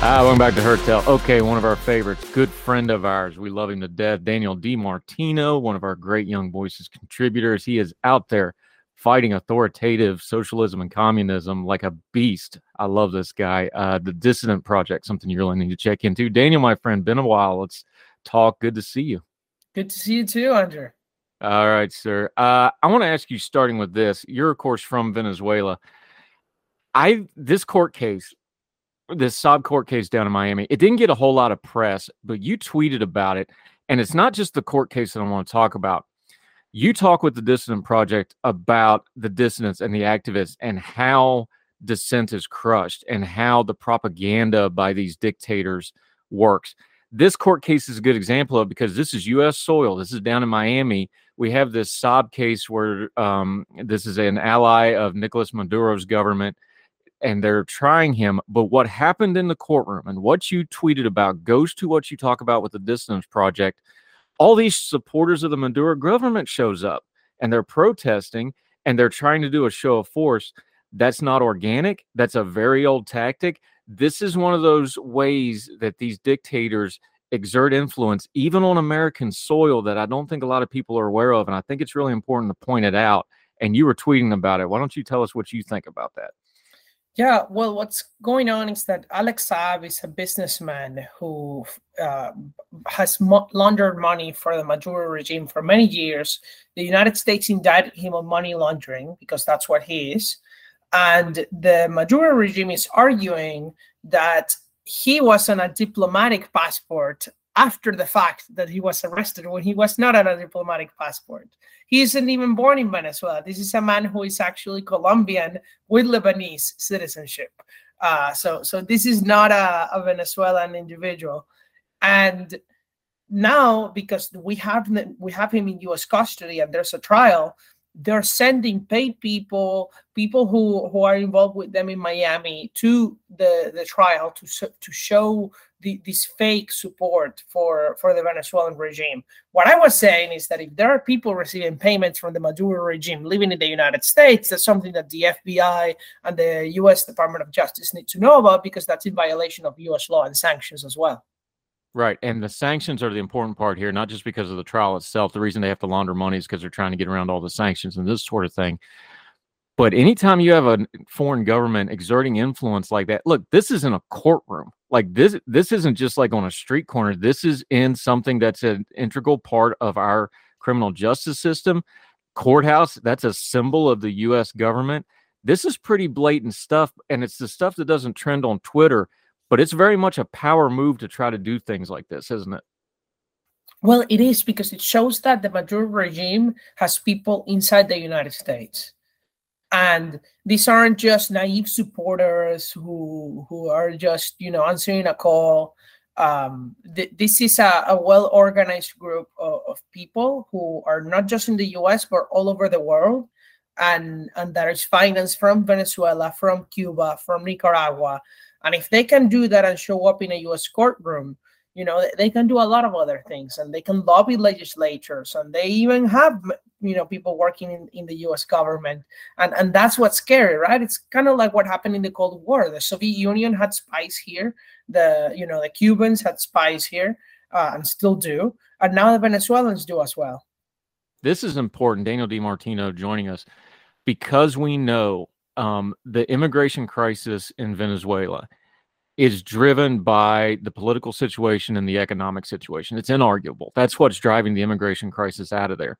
Ah, welcome back to Heard Tell. Okay, one of our favorites, good friend of ours. We love him to death. Daniel DiMartino, one of our great Young Voices contributors. He is out there fighting authoritative socialism and communism like a beast. I love this guy. Uh, the Dissident Project, something you really need to check into. Daniel, my friend, been a while. Let's talk. Good to see you. Good to see you too, Andrew. All right, sir. Uh, I want to ask you, starting with this. You're, of course, from Venezuela. I this court case, this Saab court case down in Miami, it didn't get a whole lot of press, but you tweeted about it, and it's not just the court case that I want to talk about. You talk with the Dissident Project about the dissidents and the activists and how dissent is crushed and how the propaganda by these dictators works. This court case is a good example of because this is U.S. soil. This is down in Miami. We have this Saab case where um, this is an ally of Nicolas Maduro's government, and they're trying him. But what happened in the courtroom and what you tweeted about goes to what you talk about with the Dissidents Project. All these supporters of the Maduro government shows up, and they're protesting, and they're trying to do a show of force. That's not organic. That's a very old tactic this is one of those ways that these dictators exert influence even on American soil that I don't think a lot of people are aware of. And I think it's really important to point it out. And you were tweeting about it. Why don't you tell us what you think about that? Yeah, well, what's going on is that Alex Saab is a businessman who uh, has mo- laundered money for the Maduro regime for many years. The United States indicted him on money laundering because that's what he is. And the Maduro regime is arguing that he was on a diplomatic passport after the fact that he was arrested when he was not on a diplomatic passport. He isn't even born in Venezuela. This is a man who is actually Colombian with Lebanese citizenship. Uh, so, so this is not a, a Venezuelan individual. And now, because we have we have him in U.S. custody and there's a trial, they're sending paid people, people who, who are involved with them in Miami to the, the trial to, to show the, this fake support for, for the Venezuelan regime. What I was saying is that if there are people receiving payments from the Maduro regime living in the United States, that's something that the FBI and the US Department of Justice need to know about because that's in violation of US law and sanctions as well. Right. And the sanctions are the important part here, not just because of the trial itself. The reason they have to launder money is because they're trying to get around all the sanctions and this sort of thing. But anytime you have a foreign government exerting influence like that, look, this isn't a courtroom. Like this, this isn't just like on a street corner. This is in something that's an integral part of our criminal justice system. Courthouse, that's a symbol of the US government. This is pretty blatant stuff. And it's the stuff that doesn't trend on Twitter but it's very much a power move to try to do things like this, isn't it? Well, it is because it shows that the Maduro regime has people inside the United States. And these aren't just naive supporters who who are just, you know, answering a call. Um, th- this is a, a well organized group of, of people who are not just in the US, but all over the world. And, and that is financed from Venezuela, from Cuba, from Nicaragua, and if they can do that and show up in a U.S. courtroom, you know, they can do a lot of other things and they can lobby legislatures and they even have, you know, people working in, in the U.S. government. And, and that's what's scary, right? It's kind of like what happened in the Cold War. The Soviet Union had spies here. The, you know, the Cubans had spies here uh, and still do. And now the Venezuelans do as well. This is important. Daniel DiMartino joining us because we know um, the immigration crisis in Venezuela is driven by the political situation and the economic situation. It's inarguable. That's what's driving the immigration crisis out of there.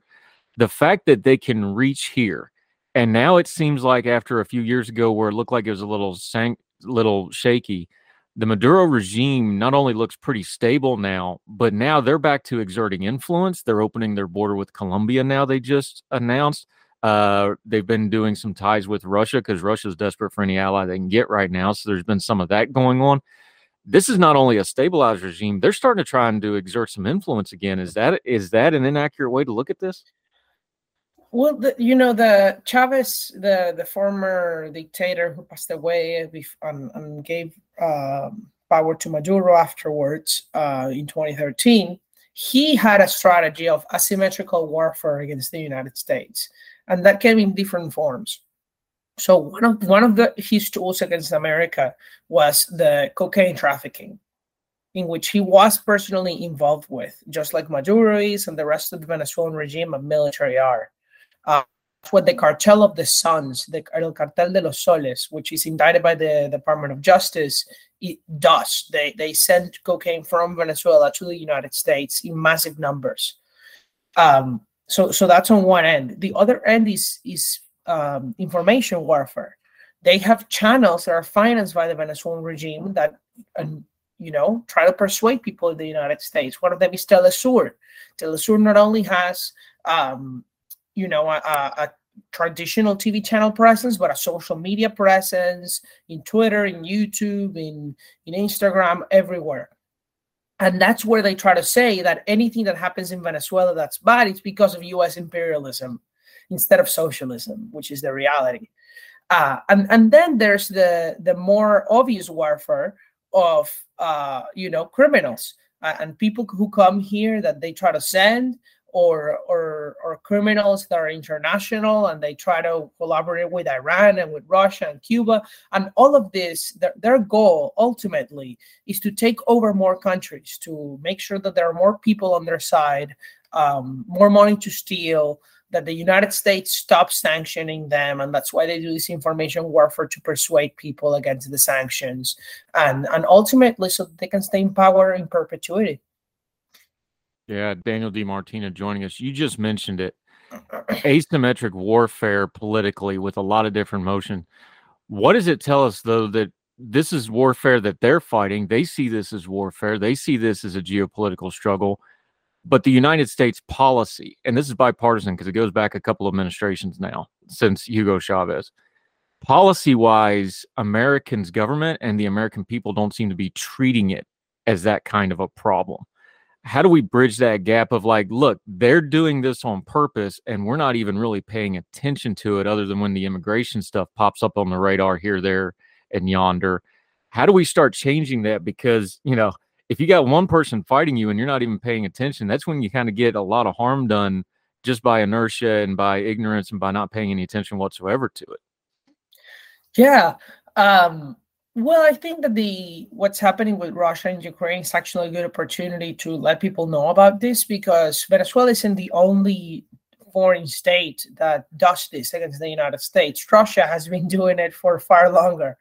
The fact that they can reach here, and now it seems like after a few years ago, where it looked like it was a little sank, little shaky, the Maduro regime not only looks pretty stable now, but now they're back to exerting influence. They're opening their border with Colombia now. They just announced uh, they've been doing some ties with Russia because Russia's desperate for any ally they can get right now. So there's been some of that going on. this is not only a stabilized regime; they're starting to try and do exert some influence again. Is that is that an inaccurate way to look at this? Well, the, you know, the Chavez, the the former dictator who passed away and, and gave um, power to Maduro afterwards uh, in 2013, he had a strategy of asymmetrical warfare against the United States, and that came in different forms. So one of one of the his tools against America was the cocaine trafficking, in which he was personally involved with, just like Maduro is and the rest of the Venezuelan regime and military are. Uh, what the cartel of the Suns, the El Cartel de los Soles, which is indicted by the Department of Justice, it does. They they send cocaine from Venezuela to the United States in massive numbers. Um, so so that's on one end. The other end is is um, information warfare. They have channels that are financed by the Venezuelan regime that, and you know, try to persuade people in the United States. One of them is Telesur. Telesur not only has um, you know, a, a, traditional TV channel presence, but a social media presence in Twitter, in YouTube, in, in Instagram, everywhere. And that's where they try to say that anything that happens in Venezuela that's bad, it's because of US imperialism instead of socialism, which is the reality. Uh, and, and then there's the, the more obvious warfare of, uh, you know, criminals uh, and people who come here that they try to send or or or criminals that are international and they try to collaborate with Iran and with Russia and Cuba and all of this their, their goal ultimately is to take over more countries to make sure that there are more people on their side um, more money to steal that the United States stops sanctioning them, and that's why they do this information warfare to persuade people against the sanctions, and and ultimately so they can stay in power in perpetuity. Yeah, Daniel DiMartino joining us. You just mentioned it. Asymmetric warfare politically with a lot of different motion. What does it tell us though that this is warfare that they're fighting? They see this as warfare. They see this as a geopolitical struggle. But the United States policy, and this is bipartisan because it goes back a couple of administrations now since Hugo Chavez. Policy wise, Americans' government and the American people don't seem to be treating it as that kind of a problem how do we bridge that gap of like, look, they're doing this on purpose and we're not even really paying attention to it other than when the immigration stuff pops up on the radar here, there, and yonder. How do we start changing that? Because, you know, if you got one person fighting you and you're not even paying attention, that's when you kind of get a lot of harm done just by inertia and by ignorance and by not paying any attention whatsoever to it. Yeah. Um, well, I think that the what's happening with Russia and Ukraine is actually a good opportunity to let people know about this because Venezuela isn't the only foreign state that does this against the United States. Russia has been doing it for far longer,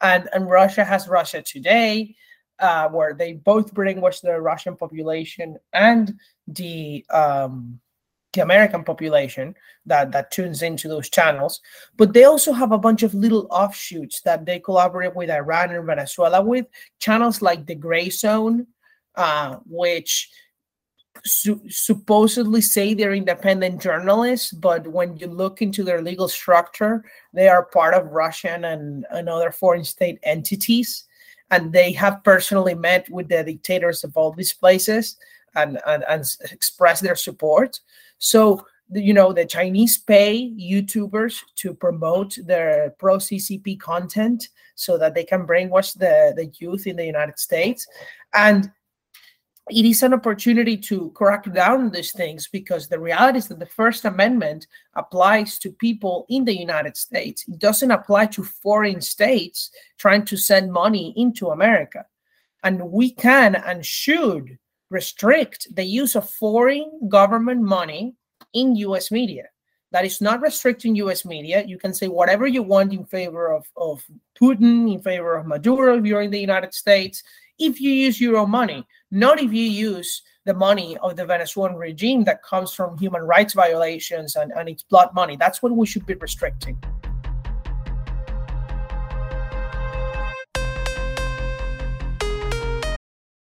and and Russia has Russia Today, uh, where they both brainwash the Russian population and the um, the American population that that tunes into those channels, but they also have a bunch of little offshoots that they collaborate with Iran and Venezuela with channels like the Gray Zone, uh, which su- supposedly say they're independent journalists, but when you look into their legal structure, they are part of Russian and, and other foreign state entities, and they have personally met with the dictators of all these places and, and, and express their support. So you know the Chinese pay YouTubers to promote their pro CCP content so that they can brainwash the the youth in the United States, and it is an opportunity to crack down on these things because the reality is that the First Amendment applies to people in the United States. It doesn't apply to foreign states trying to send money into America. And we can and should restrict the use of foreign government money in US media. That is not restricting US media. You can say whatever you want in favor of, of Putin, in favor of Maduro if you're in the United States, if you use your own money, not if you use the money of the Venezuelan regime that comes from human rights violations and, and its blood money. That's what we should be restricting.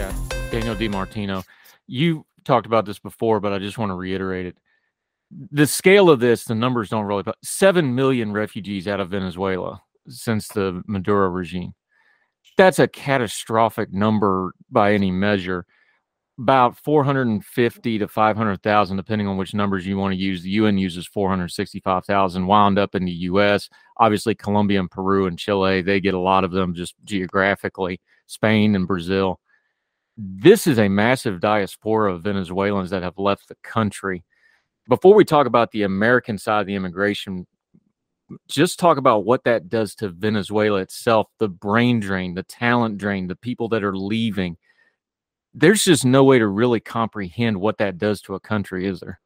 Yeah, Daniel DiMartino. You talked about this before, but I just want to reiterate it. The scale of this, the numbers don't really. Seven million refugees out of Venezuela since the Maduro regime. That's a catastrophic number by any measure. About 450 to 500,000, depending on which numbers you want to use. The UN uses 465,000, wound up in the US. Obviously, Colombia and Peru and Chile, they get a lot of them just geographically. Spain and Brazil this is a massive diaspora of Venezuelans that have left the country. Before we talk about the American side of the immigration, just talk about what that does to Venezuela itself the brain drain, the talent drain, the people that are leaving. There's just no way to really comprehend what that does to a country, is there?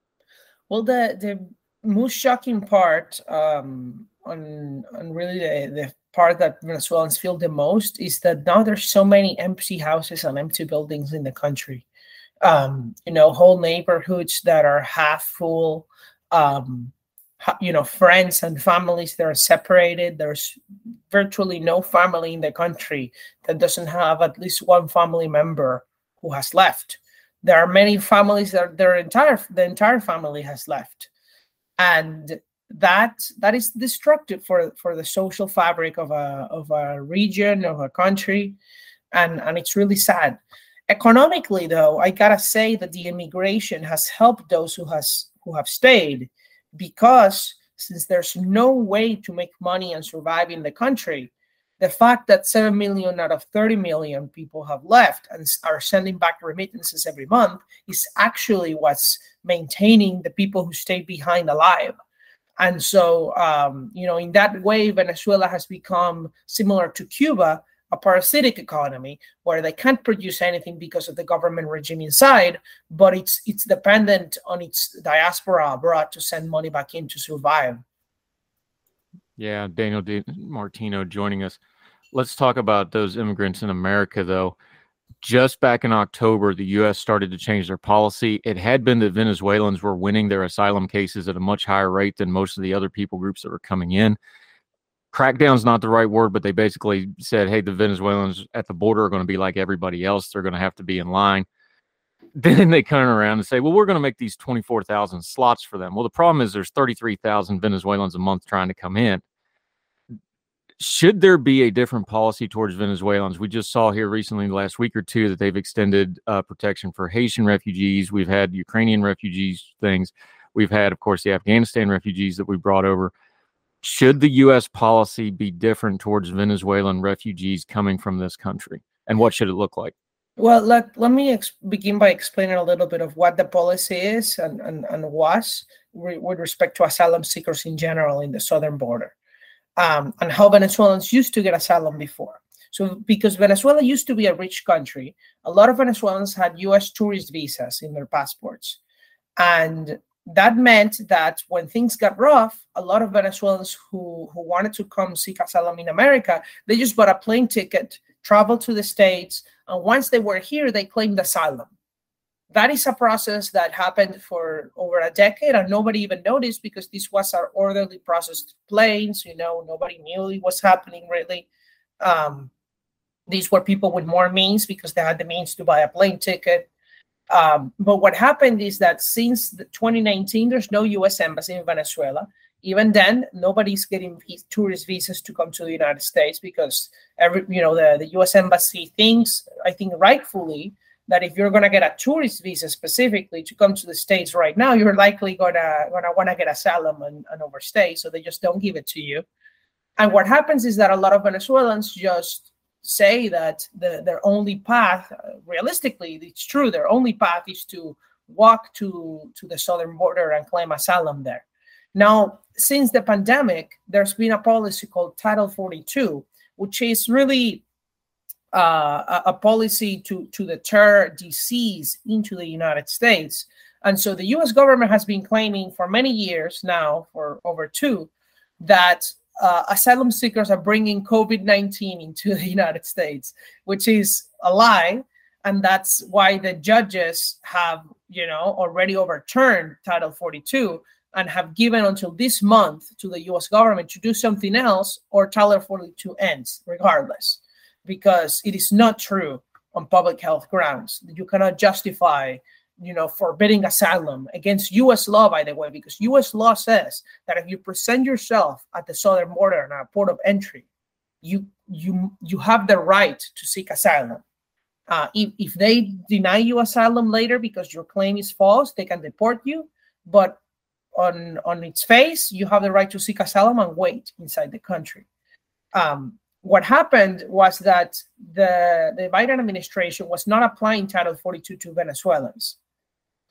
Well, the, the most shocking part um, on, on really the, the part that Venezuelans feel the most is that now there's so many empty houses and empty buildings in the country. Um, you know, whole neighborhoods that are half full. Um, you know, friends and families that are separated. There's virtually no family in the country that doesn't have at least one family member who has left. There are many families that their entire the entire family has left, and that that is destructive for for the social fabric of a of a region of a country and and it's really sad. Economically though i gotta say that the immigration has helped those who has who have stayed because since there's no way to make money and survive in the country the fact that 7 million out of 30 million people have left and are sending back remittances every month is actually what's maintaining the people who stayed behind alive and so, um, you know, in that way, Venezuela has become similar to Cuba, a parasitic economy where they can't produce anything because of the government regime inside, but it's it's dependent on its diaspora abroad to send money back in to survive. Yeah, Daniel D- Martino joining us. Let's talk about those immigrants in America, though just back in October, the U.S. started to change their policy. It had been that Venezuelans were winning their asylum cases at a much higher rate than most of the other people groups that were coming in. Crackdown's not the right word, but they basically said, hey, the Venezuelans at the border are going to be like everybody else. They're going to have to be in line. Then they turn around and say, well, we're going to make these 24,000 slots for them. Well, the problem is there's 33,000 Venezuelans a month trying to come in should there be a different policy towards Venezuelans? We just saw here recently, the last week or two, that they've extended uh, protection for Haitian refugees. We've had Ukrainian refugees things. We've had, of course, the Afghanistan refugees that we brought over. Should the U.S. policy be different towards Venezuelan refugees coming from this country? And what should it look like? Well, let, let me ex- begin by explaining a little bit of what the policy is and, and, and was re- with respect to asylum seekers in general in the southern border um, and how Venezuelans used to get asylum before. So, because Venezuela used to be a rich country, a lot of Venezuelans had US tourist visas in their passports. And that meant that when things got rough, a lot of Venezuelans who, who wanted to come seek asylum in America, they just bought a plane ticket, traveled to the States, and once they were here, they claimed asylum that is a process that happened for over a decade and nobody even noticed because this was our orderly processed planes you know nobody knew it was happening really. Um, these were people with more means because they had the means to buy a plane ticket. Um, but what happened is that since 2019 there's no us embassy in venezuela. Even then nobody's getting tourist visas to come to the united states because every you know the, the us embassy thinks i think rightfully that if you're going to get a tourist visa specifically to come to the states right now you're likely going to going to want to get asylum and, and overstay so they just don't give it to you. And what happens is that a lot of venezuelans just say that the, their only path realistically it's true their only path is to walk to to the southern border and claim asylum there. Now since the pandemic there's been a policy called title 42 which is really uh, a, policy to, to deter disease into the United States. And so the US government has been claiming for many years now, for over two, that uh, asylum seekers are bringing COVID 19 into the United States, which is a lie. And that's why the judges have, you know, already overturned Title 42 and have given until this month to the US government to do something else or Title 42 ends, regardless, because it is not true on public health grounds. You cannot justify you know, forbidding asylum against U.S. law, by the way, because U.S. law says that if you present yourself at the southern border and a port of entry, you you you have the right to seek asylum. Uh, if, if they deny you asylum later because your claim is false, they can deport you. But on on its face, you have the right to seek asylum and wait inside the country. Um, what happened was that the the Biden administration was not applying Title 42 to Venezuelans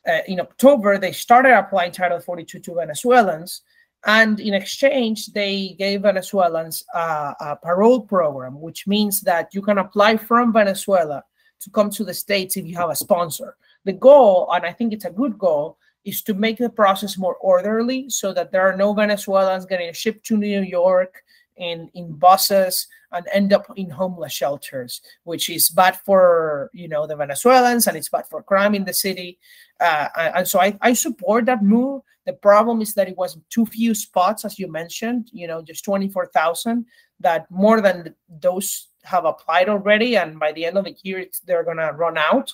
uh, in October, they started applying Title 42 to Venezuelans. And in exchange, they gave Venezuelans uh, a parole program, which means that you can apply from Venezuela to come to the States if you have a sponsor. The goal, and I think it's a good goal, is to make the process more orderly so that there are no Venezuelans getting shipped to New York in, in buses and end up in homeless shelters, which is bad for you know the Venezuelans and it's bad for crime in the city. Uh, and so I, I support that move. The problem is that it was too few spots, as you mentioned. You know, just twenty four thousand. That more than those have applied already, and by the end of the year, they're gonna run out.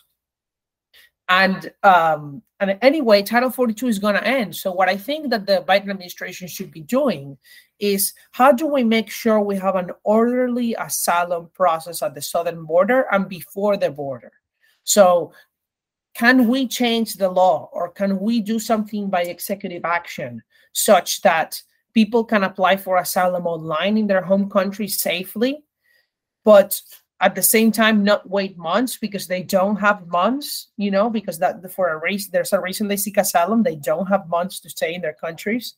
And um, and anyway, Title 42 is going to end. So what I think that the Biden administration should be doing is how do we make sure we have an orderly asylum process at the southern border and before the border? So can we change the law or can we do something by executive action such that people can apply for asylum online in their home country safely, but at the same time not wait months because they don't have months, you know, because that for a race there's a reason they seek asylum, they don't have months to stay in their countries.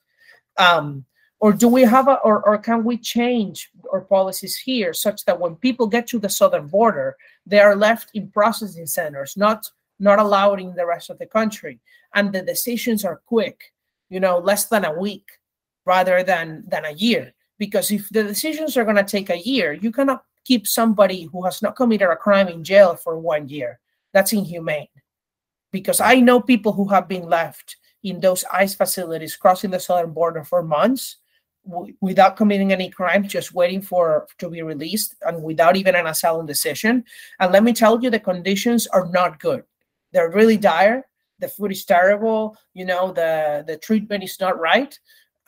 Um, or do we have a or, or can we change our policies here such that when people get to the southern border they are left in processing centers not not allowed in the rest of the country? And the decisions are quick you know less than a week rather than than a year. Because if the decisions are going to take a year you cannot keep somebody who has not committed a crime in jail for one year. That's inhumane. Because i know people who have been left in those ICE facilities crossing the southern border for months w- without committing any crime, just waiting for to be released and without even an asylum decision. And let me tell you, the conditions are not good. They're really mm-hmm. dire. The food is terrible. You know, the the treatment is not right.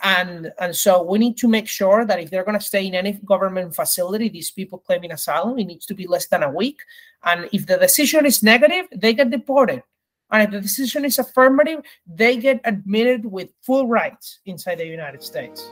And and so we need to make sure that if they're going to stay in any government facility, these people claiming asylum, it needs to be less than a week. And if the decision is negative, they get deported. And if the decision is affirmative, they get admitted with full rights inside the United States.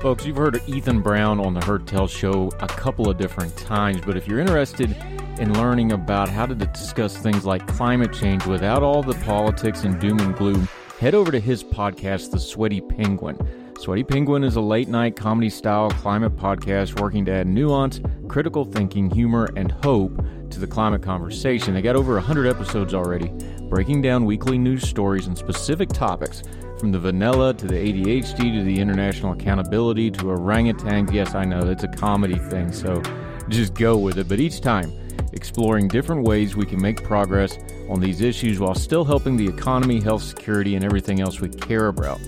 Folks, you've heard of Ethan Brown on the Heard Tell show a couple of different times, but if you're interested in learning about how to discuss things like climate change without all the politics and doom and gloom, head over to his podcast, The Sweaty Penguin. Sweaty Penguin is a late night comedy style climate podcast working to add nuance, critical thinking, humor, and hope to the climate conversation. They got over 100 episodes already, breaking down weekly news stories and specific topics from the vanilla to the ADHD to the international accountability to orangutans. Yes, I know it's a comedy thing, so just go with it. But each time, exploring different ways we can make progress on these issues while still helping the economy, health, security, and everything else we care about.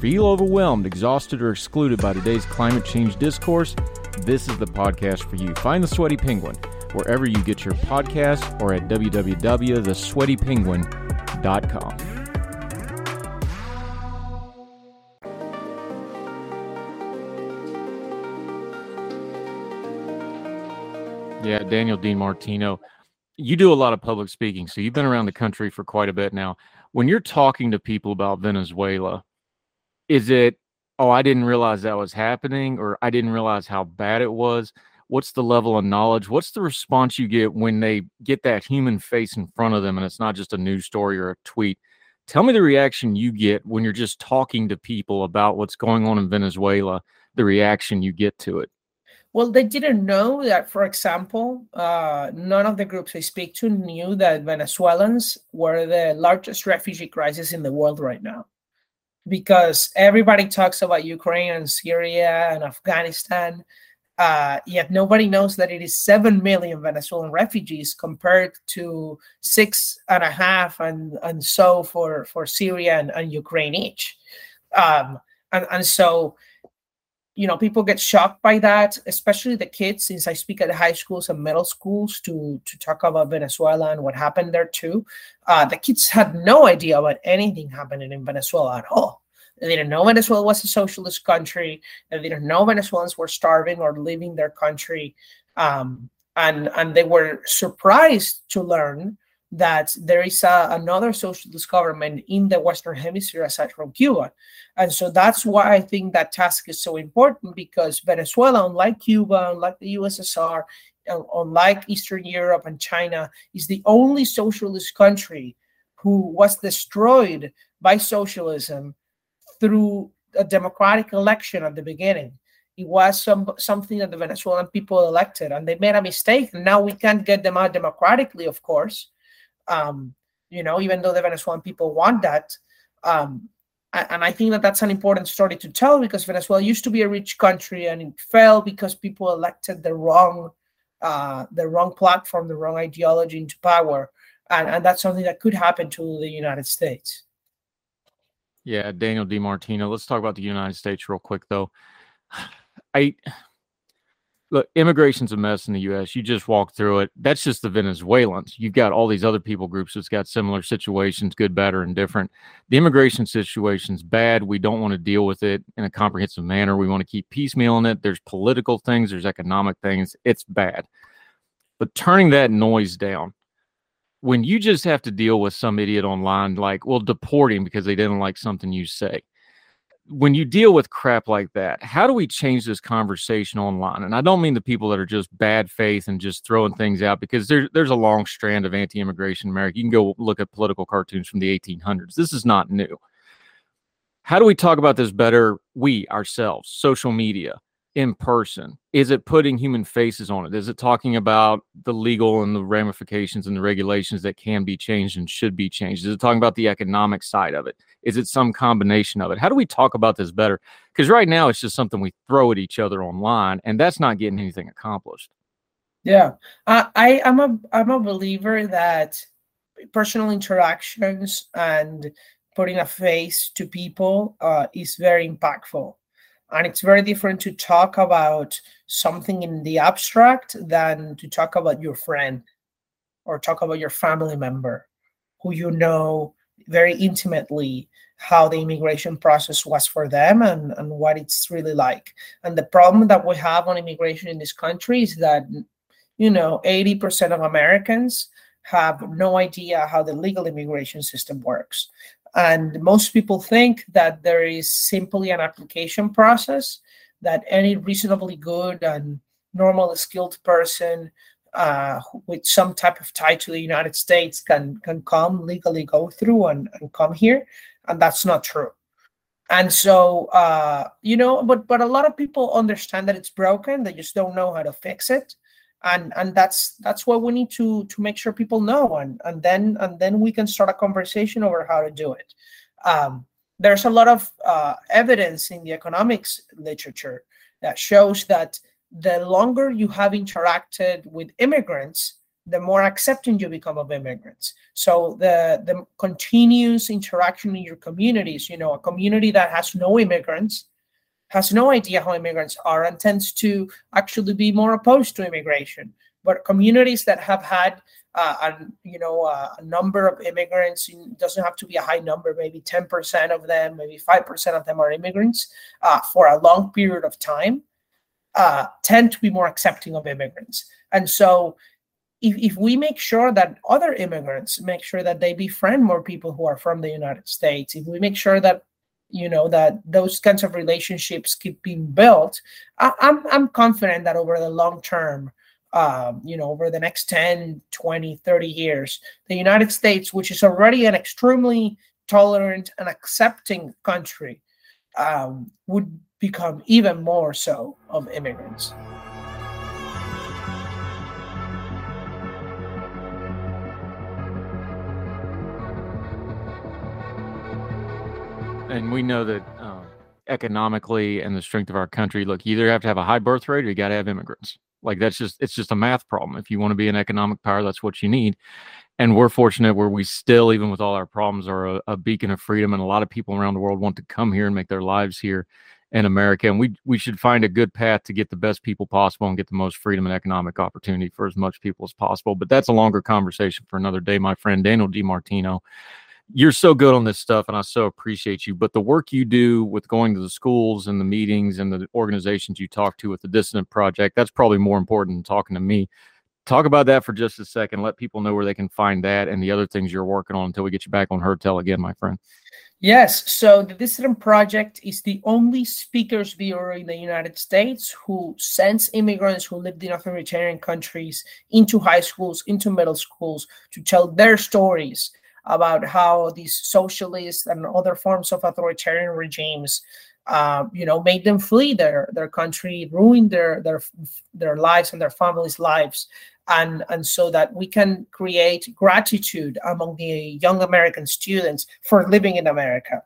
Feel overwhelmed, exhausted, or excluded by today's climate change discourse? This is the podcast for you. Find the Sweaty Penguin wherever you get your podcasts or at www.thesweatypenguin.com. Yeah, Daniel DiMartino. You do a lot of public speaking, so you've been around the country for quite a bit now. When you're talking to people about Venezuela, is it, oh, I didn't realize that was happening, or I didn't realize how bad it was? What's the level of knowledge? What's the response you get when they get that human face in front of them and it's not just a news story or a tweet? Tell me the reaction you get when you're just talking to people about what's going on in Venezuela, the reaction you get to it. Well, they didn't know that, for example, uh, none of the groups I speak to knew that Venezuelans were the largest refugee crisis in the world right now. Because everybody talks about Ukraine and Syria and Afghanistan, uh, yet nobody knows that it is 7 million Venezuelan refugees compared to six and a half and, and so for, for Syria and, and Ukraine each. Um, and, and so you know people get shocked by that especially the kids since i speak at high schools and middle schools to to talk about venezuela and what happened there too. Uh, the kids had no idea about anything happening in venezuela at all. They didn't know venezuela was a socialist country. They didn't know venezuelans were starving or leaving their country. Um, and and they were surprised to learn that there is a, another socialist government in the Western Hemisphere aside from Cuba. And so that's why I think that task is so important because Venezuela, unlike Cuba, unlike the USSR, uh, unlike Eastern Europe and China, is the only socialist country who was destroyed by socialism through a democratic election at the beginning. It was some something that the Venezuelan people elected, and they made a mistake. Now we can't get them out democratically, of course um, you know, even though the Venezuelan people want that. Um, and I think that that's an important story to tell because Venezuela used to be a rich country and it fell because people elected the wrong, uh, the wrong platform, the wrong ideology into power, and and that's something that could happen to the United States. Yeah, Daniel DiMartino. Let's talk about the United States real quick, though. I look, immigration's a mess in the U.S. You just walk through it. That's just the Venezuelans. You've got all these other people groups that's got similar situations, good, better, and different. The immigration situation's bad. We don't want to deal with it in a comprehensive manner. We want to keep piecemealing it. There's political things. There's economic things. It's bad. But turning that noise down, when you just have to deal with some idiot online, like, well, deport him because they didn't like something you say when you deal with crap like that, how do we change this conversation online? And I don't mean the people that are just bad faith and just throwing things out because there's there's a long strand of anti-immigration in America. You can go look at political cartoons from the 1800s. This is not new. How do we talk about this better? We ourselves, social media, in person? Is it putting human faces on it? Is it talking about the legal and the ramifications and the regulations that can be changed and should be changed? Is it talking about the economic side of it? Is it some combination of it? How do we talk about this better? Because right now it's just something we throw at each other online, and that's not getting anything accomplished. Yeah, uh, I I'm a I'm a believer that personal interactions and putting a face to people uh, is very impactful and it's very different to talk about something in the abstract than to talk about your friend or talk about your family member who you know very intimately how the immigration process was for them and, and what it's really like. And the problem that we have on immigration in this country is that, you know, 80% of Americans have no idea how the legal immigration system works. And most people think that there is simply an application process that any reasonably good and normal skilled person uh, with some type of tie to the United States can can come legally go through and, and come here, and that's not true. And so uh, you know, but but a lot of people understand that it's broken. They just don't know how to fix it and and that's that's what we need to to make sure people know. And and then and then we can start a conversation over how to do it. Um, there's a lot of uh, evidence in the economics literature that shows that the longer you have interacted with immigrants the more accepting you become of immigrants. So the the continuous interaction in your communities you know a community that has no immigrants has no idea how immigrants are and tends to actually be more opposed to immigration. But communities that have had uh, you know uh, a number of immigrants doesn't have to be a high number maybe 10% of them maybe 5% of them are immigrants uh, for a long period of time uh, tend to be more accepting of immigrants And so if, if we make sure that other immigrants make sure that they befriend more people who are from the United States, if we make sure that you know that those kinds of relationships keep being built, I, am I'm, I'm confident that over the long term, um, you know, over the next 10, 20, 30 years, the United States, which is already an extremely tolerant and accepting country, um, would become even more so of immigrants. And we know that um, economically and the strength of our country, look, you either have to have a high birth rate or you got to have immigrants. Like that's just it's just a math problem. If you want to be an economic power, that's what you need. And we're fortunate where we still, even with all our problems, are a, a beacon of freedom, and a lot of people around the world want to come here and make their lives here in America. And we we should find a good path to get the best people possible and get the most freedom and economic opportunity for as much people as possible. But that's a longer conversation for another day, my friend Daniel DiMartino you're so good on this stuff and I so appreciate you. But the work you do with going to the schools and the meetings and the organizations you talk to with the Dissident Project, that's probably more important than talking to me. Talk about that for just a second. Let people know where they can find that and the other things you're working on until we get you back on Heard Tell again, my friend. Yes. So the Dissident Project is the only speakers bureau in the United States who sends immigrants who lived in authoritarian countries into high schools, into middle schools to tell their stories about how these socialists and other forms of authoritarian regimes uh, you know made them flee their their country ruined their their their lives and their families lives. And and so that we can create gratitude among the young american students for living in america.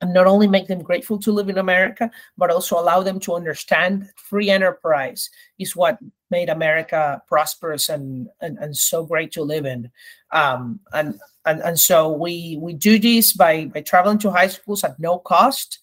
And not only make them grateful to live in America, but also allow them to understand free enterprise is what made America prosperous and and, and so great to live in. Um, and, and and so we we do this by by traveling to high schools at no cost.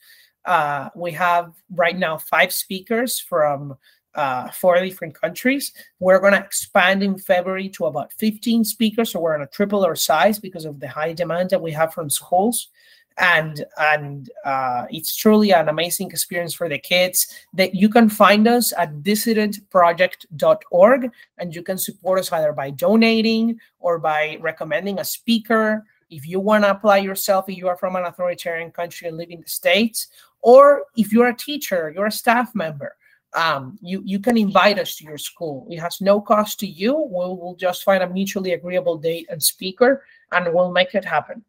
Uh, we have right now five speakers from uh, four different countries. We're going to expand in February to about 15 speakers, so we're on a triple our size because of the high demand that we have from schools and and uh, it's truly an amazing experience for the kids that you can find us at dissidentproject.org and you can support us either by donating or by recommending a speaker. If you want to apply yourself if you are from an authoritarian country and live in the states or if you're a teacher you're a staff member um, you you can invite us to your school. It has no cost to you. We'll, we'll just find a mutually agreeable date and speaker and we'll make it happen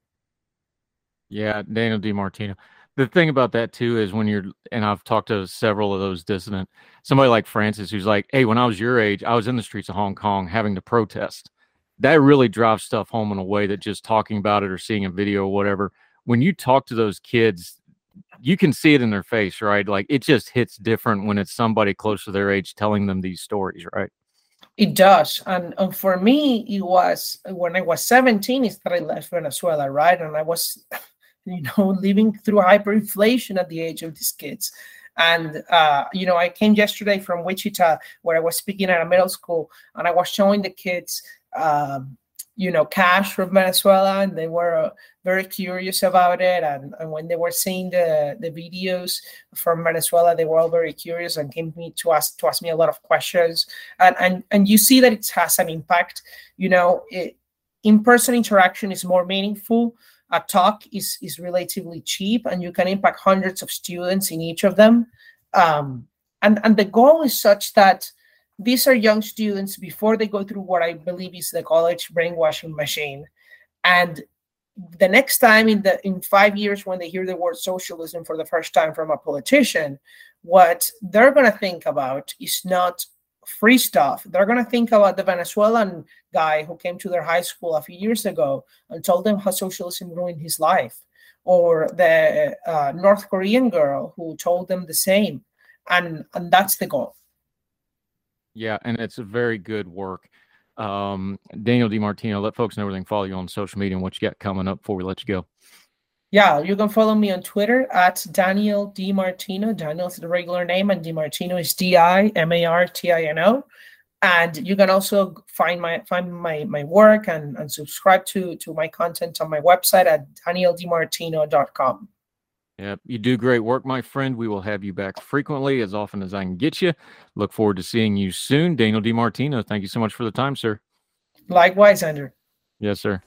yeah, Daniel DiMartino. The thing about that too is when you're, and I've talked to several of those dissident, somebody like Francis who's like, "Hey, when I was your age, I was in the streets of Hong Kong having to protest." That really drives stuff home in a way that just talking about it or seeing a video or whatever. When you talk to those kids, you can see it in their face, right? Like it just hits different when it's somebody close to their age telling them these stories, right? It does. And, and for me, it was when I was 17, is that I left Venezuela, right? And I was you know, living through hyperinflation at the age of these kids. And, uh, you know, I came yesterday from Wichita where I was speaking at a middle school and I was showing the kids, um, you know, cash from Venezuela and they were uh, very curious about it. And, and when they were seeing the, the videos from Venezuela, they were all very curious and came to me to ask, to ask me a lot of questions. And, and, and you see that it has an impact, you know, it, in-person interaction is more meaningful a talk is is relatively cheap and you can impact hundreds of students in each of them. Um, and and the goal is such that these are young students before they go through what i believe is the college brainwashing machine. And the next time in the in five years when they hear the word socialism for the first time from a politician what they're going to think about is not free stuff. They're going to think about the Venezuelan guy who came to their high school a few years ago and told them how socialism ruined his life, or the uh, North Korean girl who told them the same. And, and that's the goal. Yeah, and it's a very good work. Um, Daniel DiMartino, let folks know where they can follow you on social media and what you got coming up before we let you go yeah, you can follow me on Twitter at Daniel DiMartino. Daniel is the regular name, and DiMartino is D I M A R T I N O. And you can also find my find my my work and, and subscribe to to my content on my website at danieldimartino.com. Yep, you do great work, my friend. We will have you back frequently, as often as I can get you. Look forward to seeing you soon. Daniel DiMartino, thank you so much for the time, sir. Likewise, Andrew. Yes, sir.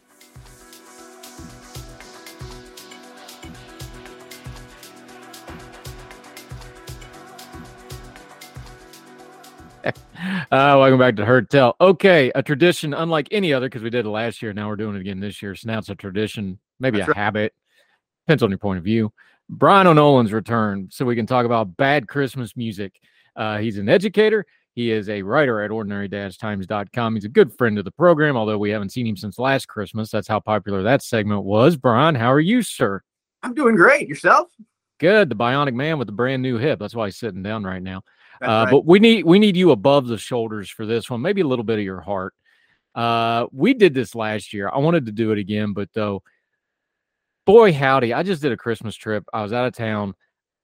Uh, welcome back to Heard Tell. Okay, a tradition unlike any other because we did it last year. Now we're doing it again this year. So now it's a tradition, maybe That's a right. habit. Depends on your point of view. Brian O'Nolan's return, so we can talk about bad Christmas music. Uh, he's an educator. He is a writer at ordinary-times.com. He's a good friend of the program, although we haven't seen him since last Christmas. That's how popular that segment was. Brian, how are you, sir? I'm doing great. Yourself? Good. The bionic man with the brand new hip. That's why he's sitting down right now. Uh, right. But we need we need you above the shoulders for this one. Maybe a little bit of your heart. Uh, we did this last year. I wanted to do it again, but though, boy howdy, I just did a Christmas trip. I was out of town.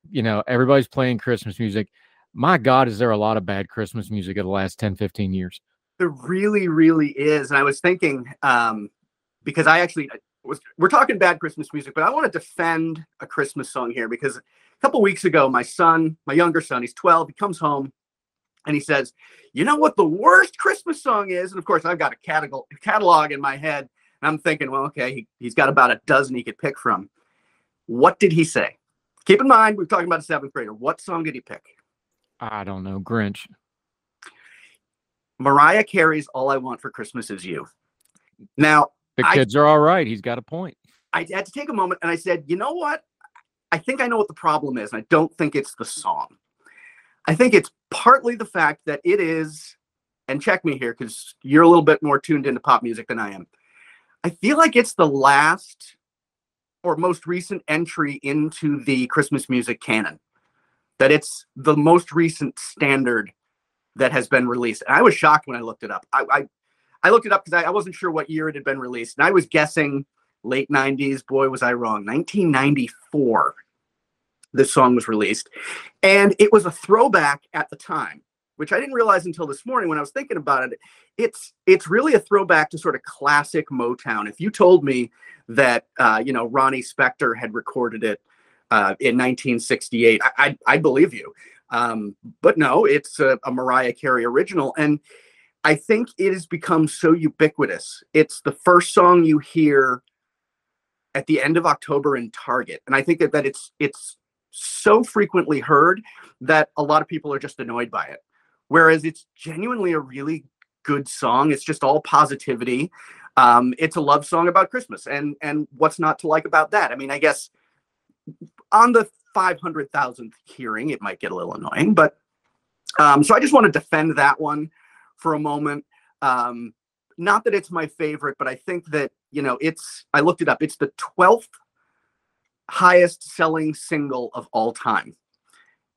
You know, everybody's playing Christmas music. My God, is there a lot of bad Christmas music of the last 10, 15 years? There really, really is. And I was thinking, um, because I actually was we're talking bad Christmas music, but I want to defend a Christmas song here because couple weeks ago, my son, my younger son, he's 12, he comes home and he says, You know what the worst Christmas song is? And of course, I've got a catalog, catalog in my head. And I'm thinking, well, okay, he, he's got about a dozen he could pick from. What did he say? Keep in mind, we're talking about a seventh grader. What song did he pick? I don't know. Grinch. Mariah Carey's All I Want for Christmas Is You. Now, the kids I, are all right. He's got a point. I had to take a moment and I said, you know what? I think I know what the problem is. And I don't think it's the song. I think it's partly the fact that it is, and check me here because you're a little bit more tuned into pop music than I am. I feel like it's the last or most recent entry into the Christmas music canon. That it's the most recent standard that has been released. And I was shocked when I looked it up. I, I I looked it up because I, I, wasn't sure what year it had been released, and I was guessing late '90s. Boy, was I wrong! 1994. This song was released, and it was a throwback at the time, which I didn't realize until this morning when I was thinking about it. It's it's really a throwback to sort of classic Motown. If you told me that uh, you know Ronnie Spector had recorded it uh, in 1968, I, I, believe you. Um, but no, it's a, a Mariah Carey original, and I think it has become so ubiquitous. It's the first song you hear at the end of October in Target. And I think that, that it's it's so frequently heard that a lot of people are just annoyed by it. Whereas it's genuinely a really good song. It's just all positivity. Um, it's a love song about Christmas. And and what's not to like about that? I mean, I guess on the 500,000th hearing, it might get a little annoying, but um, so I just want to defend that one for a moment. Um, not that it's my favorite, but I think that, you know, it's, I looked it up, it's the 12th highest selling single of all time.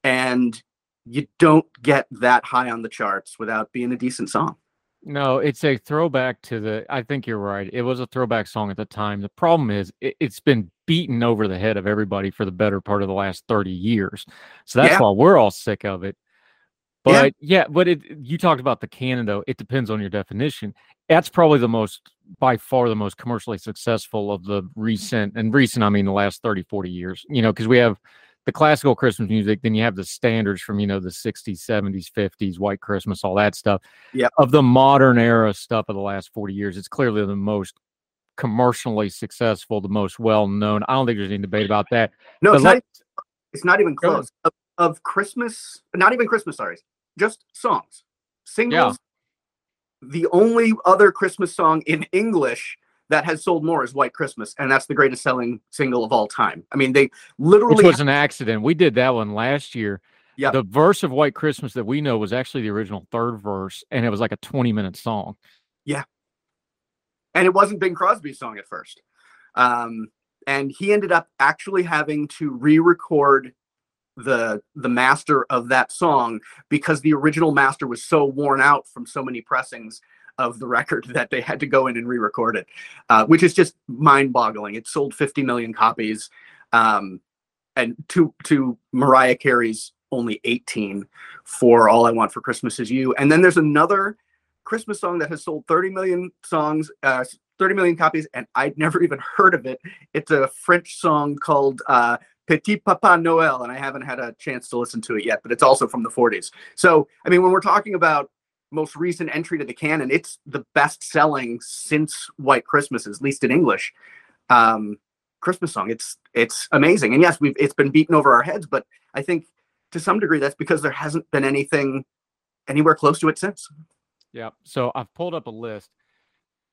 And you don't get that high on the charts without being a decent song. No, it's a throwback to the. I think you're right. It was a throwback song at the time. The problem is it, has been beaten over the head of everybody for the better part of the last 30 years. So that's yeah. why we're all sick of it. But yeah, yeah but it, you talked about the canon though. It depends on your definition. That's probably the most, by far, the most commercially successful of the recent, and recent, I mean the last 30, 40 years, you know, because we have the classical Christmas music, then you have the standards from, you know, the 60s, 70s, 50s, White Christmas, all that stuff. Yeah. Of the modern era stuff of the last 40 years, it's clearly the most commercially successful, the most well known. I don't think there's any debate about that. No, it's not, it's not even close. Of, of Christmas, not even Christmas, sorry just songs, singles. Yeah. The only other Christmas song in English that has sold more is White Christmas, and that's the greatest selling single of all time. I mean, they literally Which was an accident. We did that one last year. Yeah. The verse of White Christmas that we know was actually the original third verse, and it was like a 20 minute song. Yeah. And it wasn't Bing Crosby's song at first. Um, and he ended up actually having to re-record the the master of that song because the original master was so worn out from so many pressings of the record that they had to go in and re-record it, uh, which is just mind-boggling. It sold 50 million copies, um, and to to Mariah Carey's only 18 for "All I Want for Christmas Is You." And then there's another Christmas song that has sold 30 million songs, uh, 30 million copies, and I'd never even heard of it. It's a French song called uh, Petit Papa Noel, and I haven't had a chance to listen to it yet, but it's also from the 40s. So, I mean, when we're talking about most recent entry to the canon, it's the best selling since White Christmas, at least in English. Um, Christmas song. It's it's amazing. And yes, we've it's been beaten over our heads, but I think to some degree that's because there hasn't been anything anywhere close to it since. Yeah. So I've pulled up a list.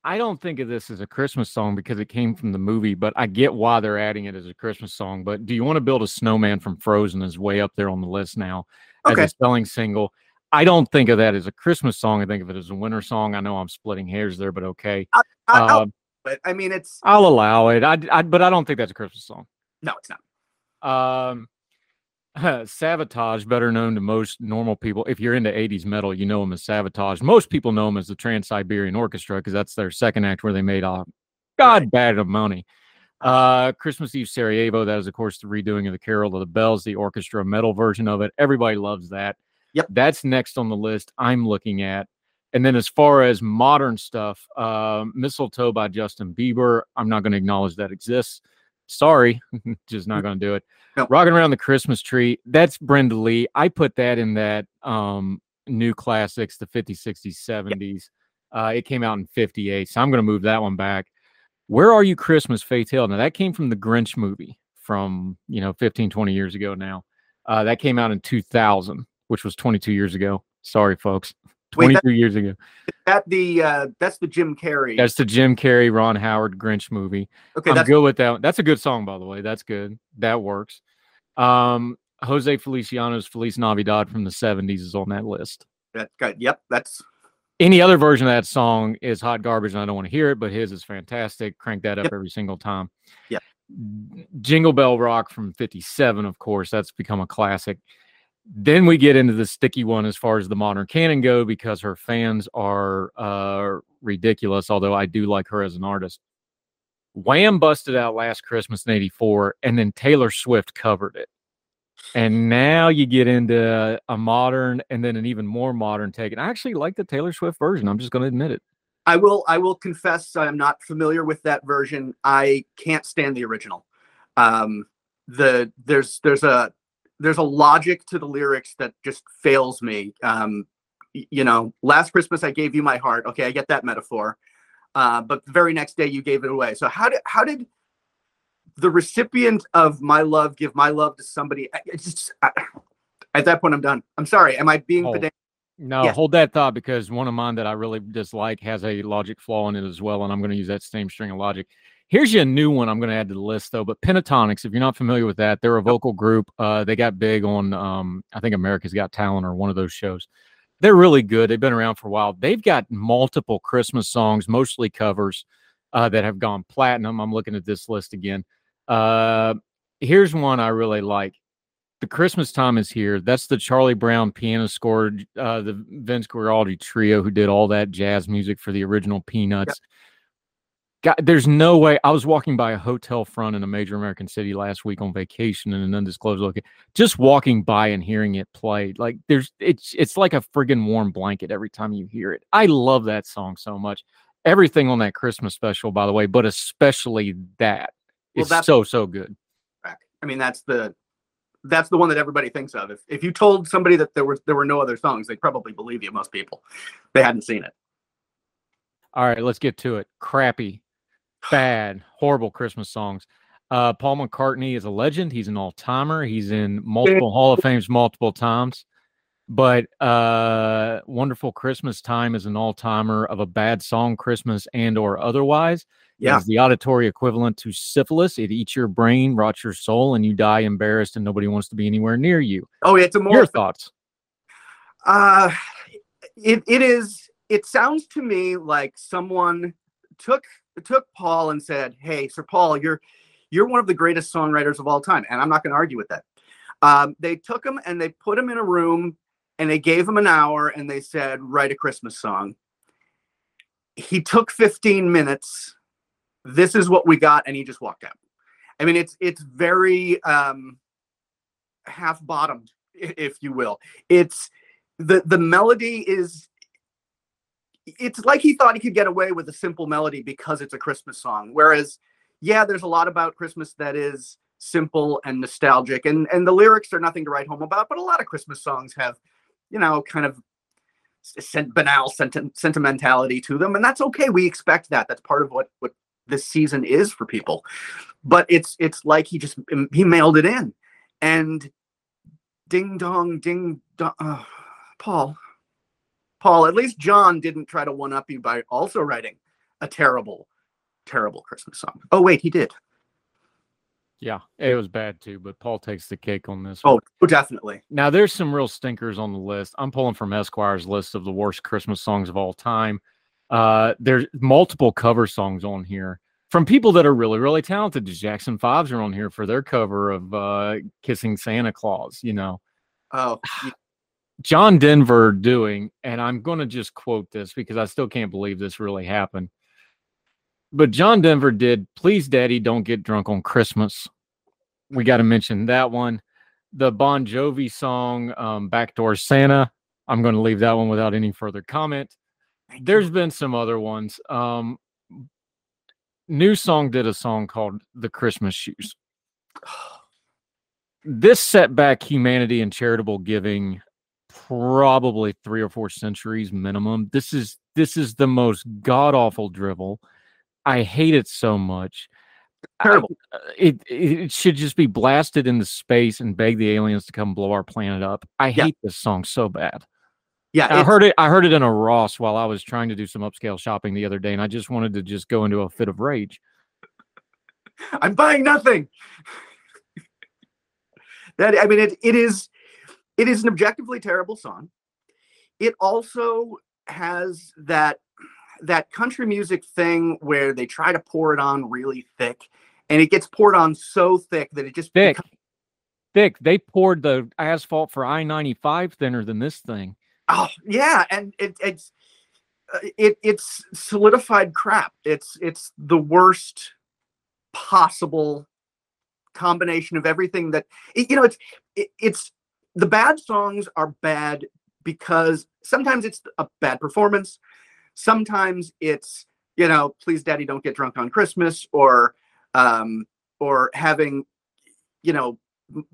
I don't think of this as a Christmas song because it came from the movie, but I get why they're adding it as a Christmas song. But do you want to build a snowman from Frozen is way up there on the list now Okay. as a selling single. I don't think of that as a Christmas song. I think of it as a winter song. I know I'm splitting hairs there, but okay. I, Uh, but I mean, it's I'll allow it. I, I, but I don't think that's a Christmas song. no, it's not. Um, Savatage, better known to most normal people. If you're into 80s metal, you know him as Savatage. Most people know him as the Trans Siberian Orchestra because that's their second act where they made a god bad of money. Uh, Christmas Eve Sarajevo, that is, of course, the redoing of the Carol of the Bells, the orchestra metal version of it. Everybody loves that. Yep. That's next on the list I'm looking at. And then as far as modern stuff, uh, Mistletoe by Justin Bieber, I'm not going to acknowledge that exists. Sorry, just not going to do it. No. Rocking around the Christmas tree, that's Brenda Lee. I put that in that um, new classics, the 50s, 60s, 70s. Uh, it came out in 58, so I'm going to move that one back. Where Are You Christmas, Faith Hill? Now, that came from the Grinch movie from, you know, 15, 20 years ago now. Uh, that came out in 2000, which was 22 years ago. Sorry, folks. 22 that- years ago. That the uh, that's the Jim Carrey. That's the Jim Carrey, Ron Howard Grinch movie. okay, I'm that's good with that. one. That's a good song, by the way. That's good. That works. Um, Jose Feliciano's Feliz Navidad from the 70s is on that list. that guy. Yep, that's Any other version of that song is hot garbage, and I don't want to hear it, but his is fantastic. Crank that up Yep. every single time. Yeah. Jingle Bell Rock from 57, of course. That's become a classic. Then we get into the sticky one as far as the modern canon go because her fans are uh, ridiculous, although I do like her as an artist. Wham busted out last Christmas in 84, and then Taylor Swift covered it. And now you get into a modern and then an even more modern take. And I actually like the Taylor Swift version. I'm just going to admit it. I will I will confess I'm not familiar with that version. I can't stand the original. Um the there's there's a there's a logic to the lyrics that just fails me. Um you know, last Christmas I gave you my heart. Okay, I get that metaphor. Uh, but the very next day you gave it away. So how did how did the recipient of my love give my love to somebody? I- just I, at that point I'm done. I'm sorry. Am I being Oh. pedantic? No, Yeah. hold that thought because one of mine that I really dislike has a logic flaw in it as well. And I'm going to use that same string of logic. Here's your new one I'm going to add to the list, though. But Pentatonix, if you're not familiar with that, they're a vocal group. Uh, they got big on, um, I think, America's Got Talent or one of those shows. They're really good. They've been around for a while. They've got multiple Christmas songs, mostly covers, uh, that have gone platinum. I'm looking at this list again. Uh, here's one I really like. The Christmas time is here. That's the Charlie Brown piano score, uh, the Vince Guaraldi trio who did all that jazz music for the original Peanuts. God, there's no way. I was walking by a hotel front in a major American city last week on vacation in an undisclosed location. Just walking by and hearing it played, like there's it's it's like a friggin' warm blanket every time you hear it. I love that song so much. Everything on that Christmas special, by the way, but especially that Well, is so so good. I mean, that's the that's the one that everybody thinks of. If if you told somebody that there was there were no other songs, they'd probably believe you. Most people, they hadn't seen it. All right, let's get to it. Crappy, bad, horrible Christmas songs. Uh, Paul McCartney is a legend. He's an all timer. He's in multiple Hall of Fames multiple times. But uh, Wonderful Christmas Time is an all timer of a bad song, Christmas and or otherwise. Yeah. the auditory equivalent to syphilis. It eats your brain, rots your soul, and you die embarrassed, and nobody wants to be anywhere near you. Oh, it's a more Your thoughts? Uh, it it is. It sounds to me like someone took took Paul and said, "Hey, Sir Paul, you're you're one of the greatest songwriters of all time," and I'm not going to argue with that. Um, they took him and they put him in a room and they gave him an hour and they said, "Write a Christmas song." He took 15 minutes. This is what we got, and he just walked out. I mean, it's it's very um, half bottomed, if you will. It's the the melody is it's like he thought he could get away with a simple melody because it's a christmas song. Whereas yeah there's a lot about christmas that is simple and nostalgic and and the lyrics are nothing to write home about but a lot of christmas songs have you know kind of banal senti- sentimentality to them and that's okay. We expect that. That's part of what what this season is for people. But it's it's like he just he mailed it in. And ding dong ding dong uh, paul paul at least john didn't try to one up you by also writing a terrible terrible christmas song oh wait he did Yeah, it was bad too, but Paul takes the cake on this. oh one. definitely Now there's some real stinkers on the list. I'm pulling from Esquire's list of the worst Christmas songs of all time. Uh, there's multiple cover songs on here from people that are really, really talented. The Jackson Fives are on here for their cover of uh, "Kissing Santa Claus." You know, oh John Denver doing, and I'm going to just quote this because I still can't believe this really happened. But John Denver did, Please Daddy, Don't Get Drunk on Christmas. We got to mention that one. The Bon Jovi song, um, Backdoor Santa. I'm going to leave that one without any further comment. There's been some other ones. Um, New Song did a song called The Christmas Shoes. This set back humanity and charitable giving probably three or four centuries minimum. This is this is the most god awful drivel. I hate it so much. Terrible uh, it it should just be blasted into space and beg the aliens to come blow our planet up. I Yeah. hate this song so bad. yeah I heard it. I heard it in a Ross while I was trying to do some upscale shopping the other day, and I just wanted to just go into a fit of rage. I'm buying nothing. that I mean, it it is it is an objectively terrible song. It also has that that country music thing where they try to pour it on really thick, and it gets poured on so thick that it just Thick, becomes- thick. They poured the asphalt for I ninety five thinner than this thing. oh yeah, and it, it's uh, it it's solidified crap. It's it's the worst possible combination of everything that you know it's it, it's the bad songs are bad because sometimes it's a bad performance. Sometimes it's you know please daddy don't get drunk on christmas or um or having you know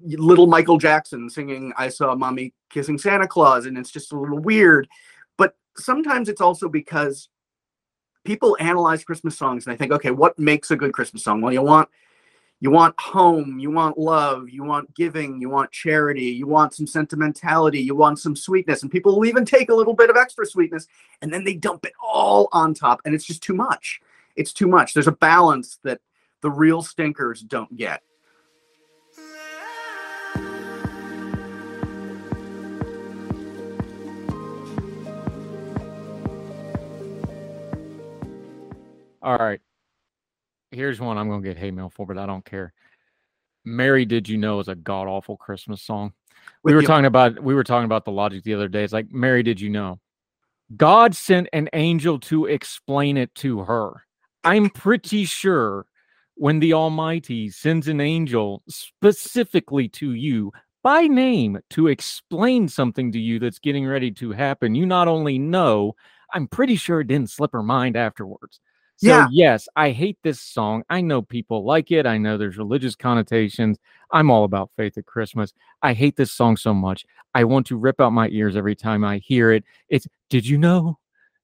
little michael jackson singing i saw mommy kissing santa claus and it's just a little weird. But sometimes it's also because people analyze christmas songs and they think okay what makes a good christmas song? Well you want you want home, you want love, you want giving, you want charity, you want some sentimentality, you want some sweetness. And people will even take a little bit of extra sweetness and then they dump it all on top. And it's just too much. It's too much. There's a balance that the real stinkers don't get. All right. Here's one I'm going to get hate mail for, but I don't care. Mary Did You Know is a god awful Christmas song. We With were you. talking about we were talking about the logic the other day. It's like Mary Did You Know? God sent an angel to explain it to her. I'm pretty sure when the Almighty sends an angel specifically to you by name to explain something to you that's getting ready to happen, you not only know, I'm pretty sure it didn't slip her mind afterwards. So Yeah. yes, I hate this song. I know people like it. I know there's religious connotations. I'm all about faith at Christmas. I hate this song so much. I want to rip out my ears every time I hear it. It's did you know?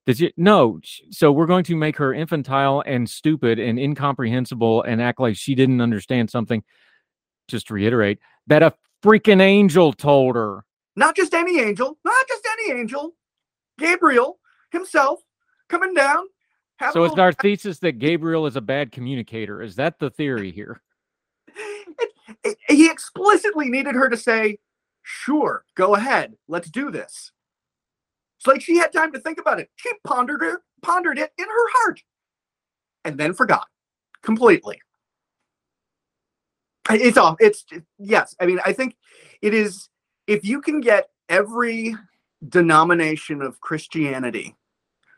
Did you know? So we're going to make her infantile and stupid and incomprehensible and act like she didn't understand something. Just to reiterate that a freaking angel told her. Not just any angel, not just any angel. Gabriel himself coming down. So it's our thesis that Gabriel is a bad communicator. Is that the theory here? it- it- he explicitly needed her to say, "Sure, go ahead, let's do this." It's like she had time to think about it. She pondered it, pondered it in her heart, and then forgot completely. It's all. It's yes. I mean, I think it is. If you can get every denomination of Christianity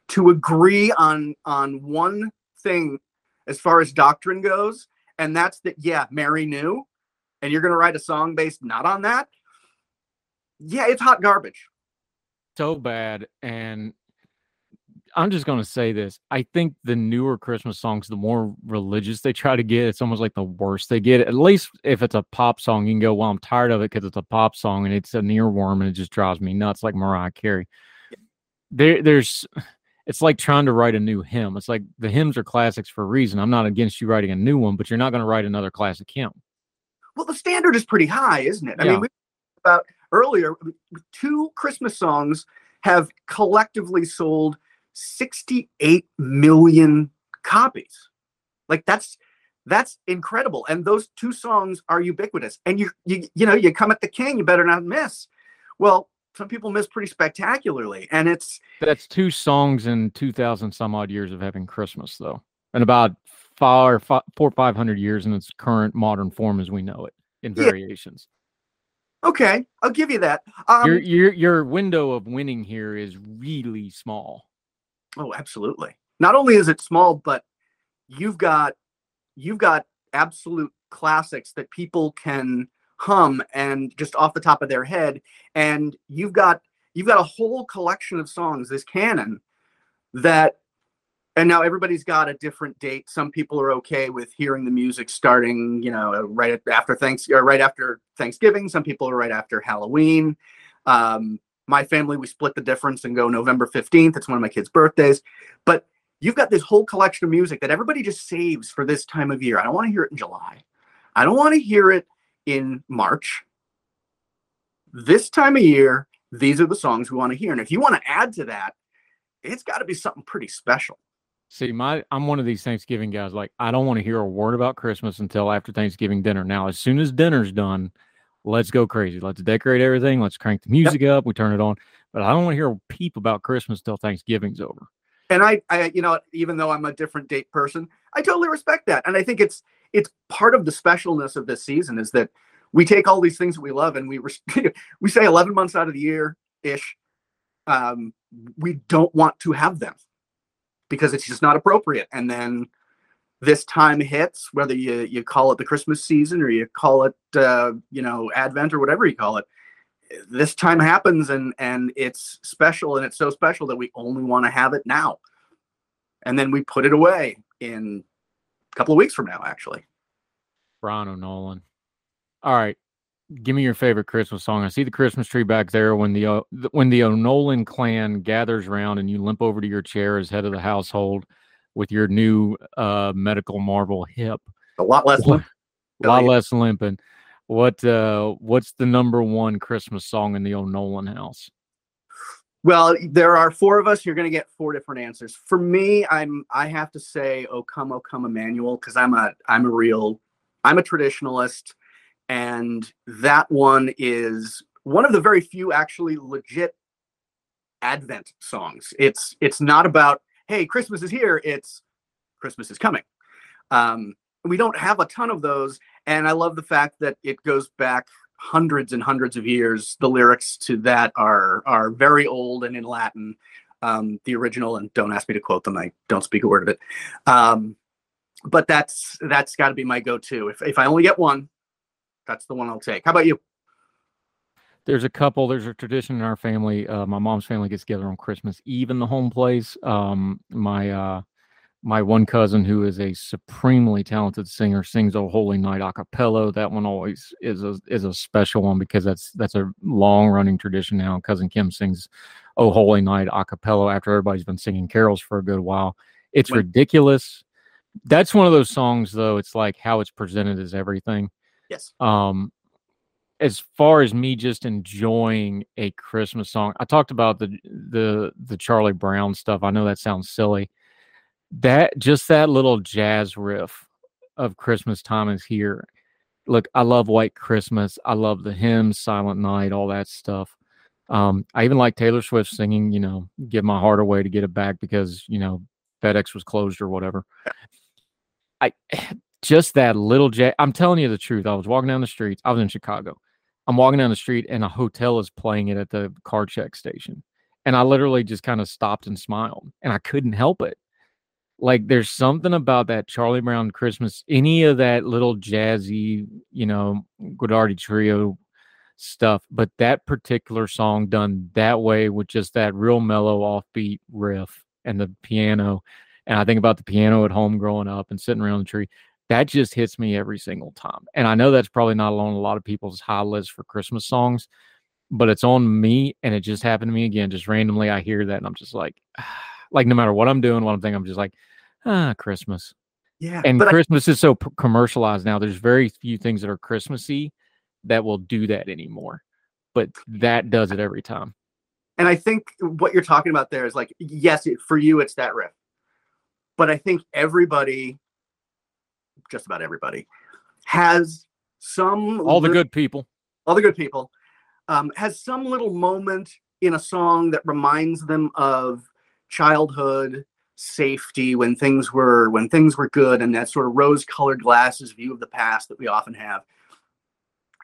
to agree on on one thing as far as doctrine goes, and that's that yeah mary knew and you're going to write a song based not on that yeah it's hot garbage so bad and I'm just going to say this. I think the newer Christmas songs, the more religious they try to get, it's almost like the worse they get. At least if it's a pop song, you can go, well, I'm tired of it because it's a pop song and it's an earworm and it just drives me nuts, like Mariah Carey. There, there's, it's like trying to write a new hymn. It's like the hymns are classics for a reason. I'm not against you writing a new one, but you're not going to write another classic hymn. Well, the standard is pretty high, isn't it? I Yeah. mean, we about earlier, two Christmas songs have collectively sold 68 million copies. Like that's that's incredible. And those two songs are ubiquitous. And you you you know, you come at the king, you better not miss. Well, people miss pretty spectacularly. And it's That's two songs in 2,000 some odd years of having Christmas, though, and about five or four or 500 years in its current modern form as we know it in Yeah. variations. okay, I'll give you that. Um, your, your, your window of winning here is really small. Oh, absolutely. Not only is it small, but you've got you've got absolute classics that people can hum and just off the top of their head and you've got you've got a whole collection of songs this canon that and now everybody's got a different date. Some people are okay with hearing the music starting you know right after thanks or right after thanksgiving. Some people are right after halloween. Um, my family we split the difference and go november 15th it's one of my kids birthdays. But you've got this whole collection of music that everybody just saves for this time of year. I don't want to hear it in july. I don't want to hear it in march this time of year these are the songs we want to hear and if you want to add to that it's got to be something pretty special See, my I'm one of these Thanksgiving guys. Like, I don't want to hear a word about Christmas until after Thanksgiving dinner. Now, as soon as dinner's done, let's go crazy. Let's decorate everything. Let's crank the music up. We turn it on. But I don't want to hear a peep about Christmas till Thanksgiving's over. and I, I you know even though i'm a different date person i totally respect that and i think it's it's part of the specialness of this season is that we take all these things that we love and we we say 11 months out of the year ish um, we don't want to have them because it's just not appropriate. And then this time hits whether you you call it the christmas season or you call it uh, you know advent or whatever you call it this time happens and and it's special and it's so special that we only want to have it now. And then we put it away in couple of weeks from now actually Brian O'Nolan. All right. Give me your favorite Christmas song. I see the Christmas tree back there when the th- when the O'Nolan clan gathers around and you limp over to your chair as head of the household with your new uh, medical marvel hip. a lot less limp- A lot less limping. What uh what's the number one Christmas song in the O'Nolan house? Well there are four of us you're going to get four different answers. For me i'm i have to say oh come oh come emmanuel because i'm a i'm a real i'm a traditionalist and that one is one of the very few actually legit advent songs. It's it's not about hey christmas is here it's christmas is coming. Um we don't have a ton of those and i love the fact that it goes back hundreds and hundreds of years the lyrics to that are are very old and in latin um the original and don't ask me to quote them i don't speak a word of it um but that's that's got to be my go-to if, if i only get one that's the one i'll take how about you There's a couple. There's a tradition in our family. Uh, my mom's family gets together on Christmas Eve in the home place. Um, my uh, my one cousin, who is a supremely talented singer, sings "Oh Holy Night" a cappella. That one always is a is a special one because that's that's a long running tradition now. Cousin Kim sings "Oh Holy Night" a cappella after everybody's been singing carols for a good while. It's ridiculous. That's one of those songs, though. It's like how it's presented is everything yes um as far as me just enjoying a christmas song i talked about the the the charlie brown stuff i know that sounds silly that just that little jazz riff of christmas time is here look i love white christmas i love the hymns silent night all that stuff um i even like taylor swift singing you know give my heart away to get it back because you know fedex was closed or whatever i just that little jazz. I'm telling you the truth. I was walking down the streets. I was in Chicago. I'm walking down the street and a hotel is playing it at the car check station. And I literally just kind of stopped and smiled and I couldn't help it. Like there's something about that Charlie Brown Christmas, any of that little jazzy, you know, Guaraldi trio stuff, but that particular song done that way with just that real mellow offbeat riff and the piano, and I think about the piano at home growing up and sitting around the tree. That just hits me every single time. And I know that's probably not on a lot of people's high list for Christmas songs, but it's on me. And it just happened to me again. Just randomly, I hear that and I'm just like, ah. Like no matter what I'm doing, what I'm thinking, I'm just like, ah, Christmas. Yeah. And but I- Christmas is so p- commercialized now. There's very few things that are Christmassy that will do that anymore. But that does it every time. And I think what you're talking about there is like, yes, it, for you, it's that riff. But I think everybody, just about everybody, has some All the good people. all the good people, um, has some little moment in a song that reminds them of childhood safety when things were when things were good and that sort of rose-colored glasses view of the past that we often have.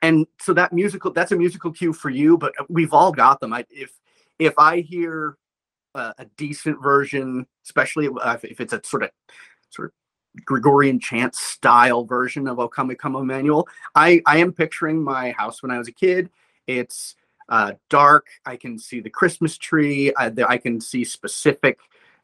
And so that musical that's a musical cue for you but we've all got them. I, if if i hear a, a decent version especially uh, if it's a sort of sort of gregorian chant style version of o come come emmanuel i i am picturing my house when i was a kid. It's uh, dark. I can see the christmas tree. I, there- I can see specific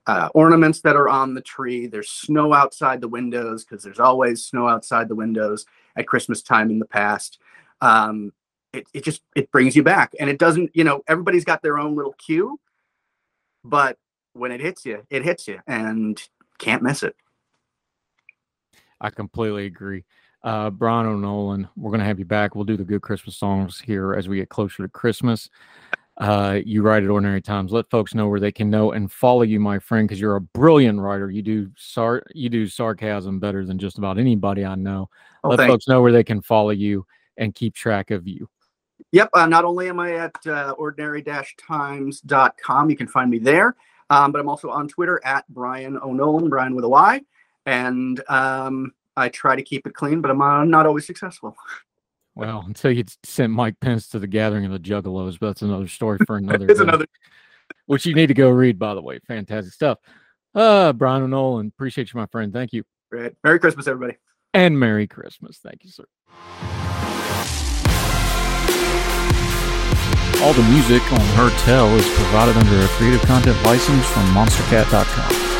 uh, ornaments that are on the tree. There's snow outside the windows because there's always snow outside the windows at christmas time in the past. Um, it, it just it brings you back. And it doesn't you know everybody's got their own little cue but when it hits you it hits you and can't miss it. I completely agree. Uh, Brian O'Nolan, we're going to have you back. We'll do the good Christmas songs here as we get closer to Christmas. Uh, you write at Ordinary Times. Let folks know where they can know and follow you, my friend, because you're a brilliant writer. You do sar- you do sarcasm better than just about anybody I know. oh, Let thanks. folks know where they can follow you and keep track of you. Yep. Uh, not only am I at uh, ordinary-times.com, you can find me there, um, but I'm also on Twitter at Brian O'Nolan, Brian with a Y, and um, I try to keep it clean, but I'm uh, not always successful. Well, until you sent Mike Pence to the gathering of the Juggalos, but that's another story for another. it's day. another. which you need to go read, by the way. Fantastic stuff. Uh, Brian Nolan, appreciate you, my friend. Thank you. Great. Merry Christmas, everybody. And Merry Christmas. Thank you, sir. All the music on Heard Tell is provided under a creative content license from monstercat.com.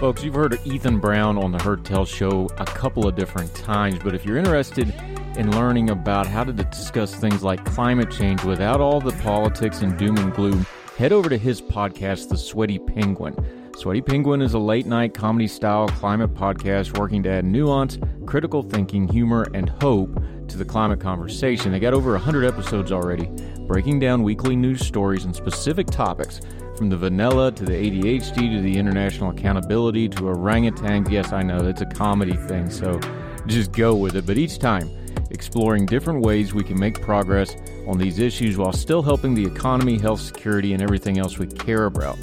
Folks, you've heard Ethan Brown on the Heard Tell show a couple of different times, but if you're interested in learning about how to discuss things like climate change without all the politics and doom and gloom, head over to his podcast, The Sweaty Penguin. Sweaty Penguin is a late night comedy style climate podcast working to add nuance, critical thinking, humor, and hope to the climate conversation. They got over 100 episodes already, breaking down weekly news stories and specific topics from the vanilla to the ADHD to the international accountability to orangutans. Yes, I know it's a comedy thing, so just go with it. But each time, exploring different ways we can make progress on these issues while still helping the economy, health, security, and everything else we care about.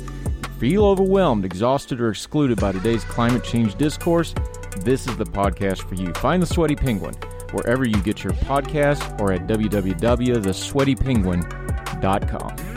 Feel overwhelmed, exhausted, or excluded by today's climate change discourse? This is the podcast for you. Find the Sweaty Penguin wherever you get your podcast or at www.thesweatypenguin.com.